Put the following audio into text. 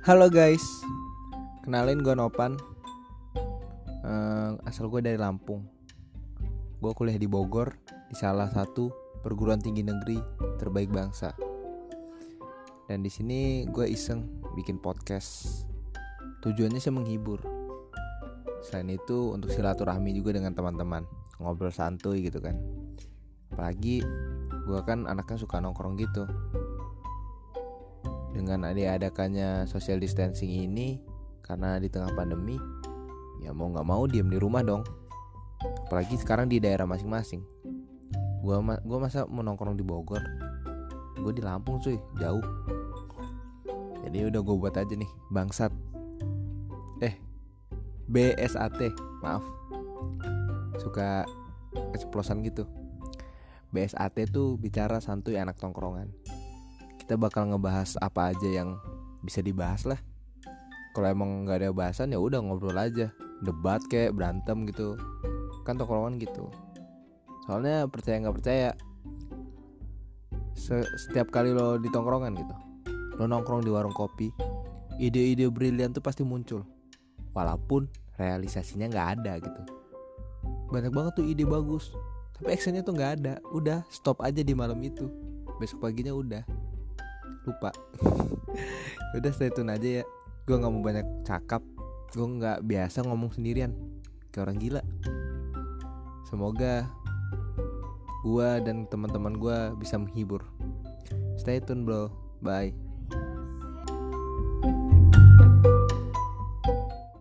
Halo guys, kenalin gue Nopan. Eh, asal gue dari Lampung. Gue kuliah di Bogor di salah satu perguruan tinggi negeri terbaik bangsa. Dan di sini gue iseng bikin podcast. Tujuannya sih menghibur. Selain itu untuk silaturahmi juga dengan teman-teman, ngobrol santuy gitu kan. Apalagi gue kan anaknya suka nongkrong gitu dengan ada-adakannya social distancing ini karena di tengah pandemi ya mau nggak mau diem di rumah dong. Apalagi sekarang di daerah masing-masing. Gua ma gua masa mau nongkrong di Bogor? Gue di Lampung cuy jauh. Jadi udah gue buat aja nih bangsat. Eh BSAT maaf. Suka keceplosan gitu. BSAT tuh bicara santuy anak tongkrongan kita bakal ngebahas apa aja yang bisa dibahas lah. Kalau emang nggak ada bahasan ya udah ngobrol aja. Debat kayak berantem gitu. Kan tongkrongan gitu. Soalnya percaya nggak percaya setiap kali lo di tongkrongan gitu lo nongkrong di warung kopi ide-ide brilian tuh pasti muncul. Walaupun realisasinya nggak ada gitu. Banyak banget tuh ide bagus tapi actionnya tuh nggak ada. Udah stop aja di malam itu. Besok paginya udah lupa. Udah stay tune aja ya. Gue nggak mau banyak cakap. Gue nggak biasa ngomong sendirian. Kayak orang gila. Semoga gue dan teman-teman gue bisa menghibur. Stay tune bro. Bye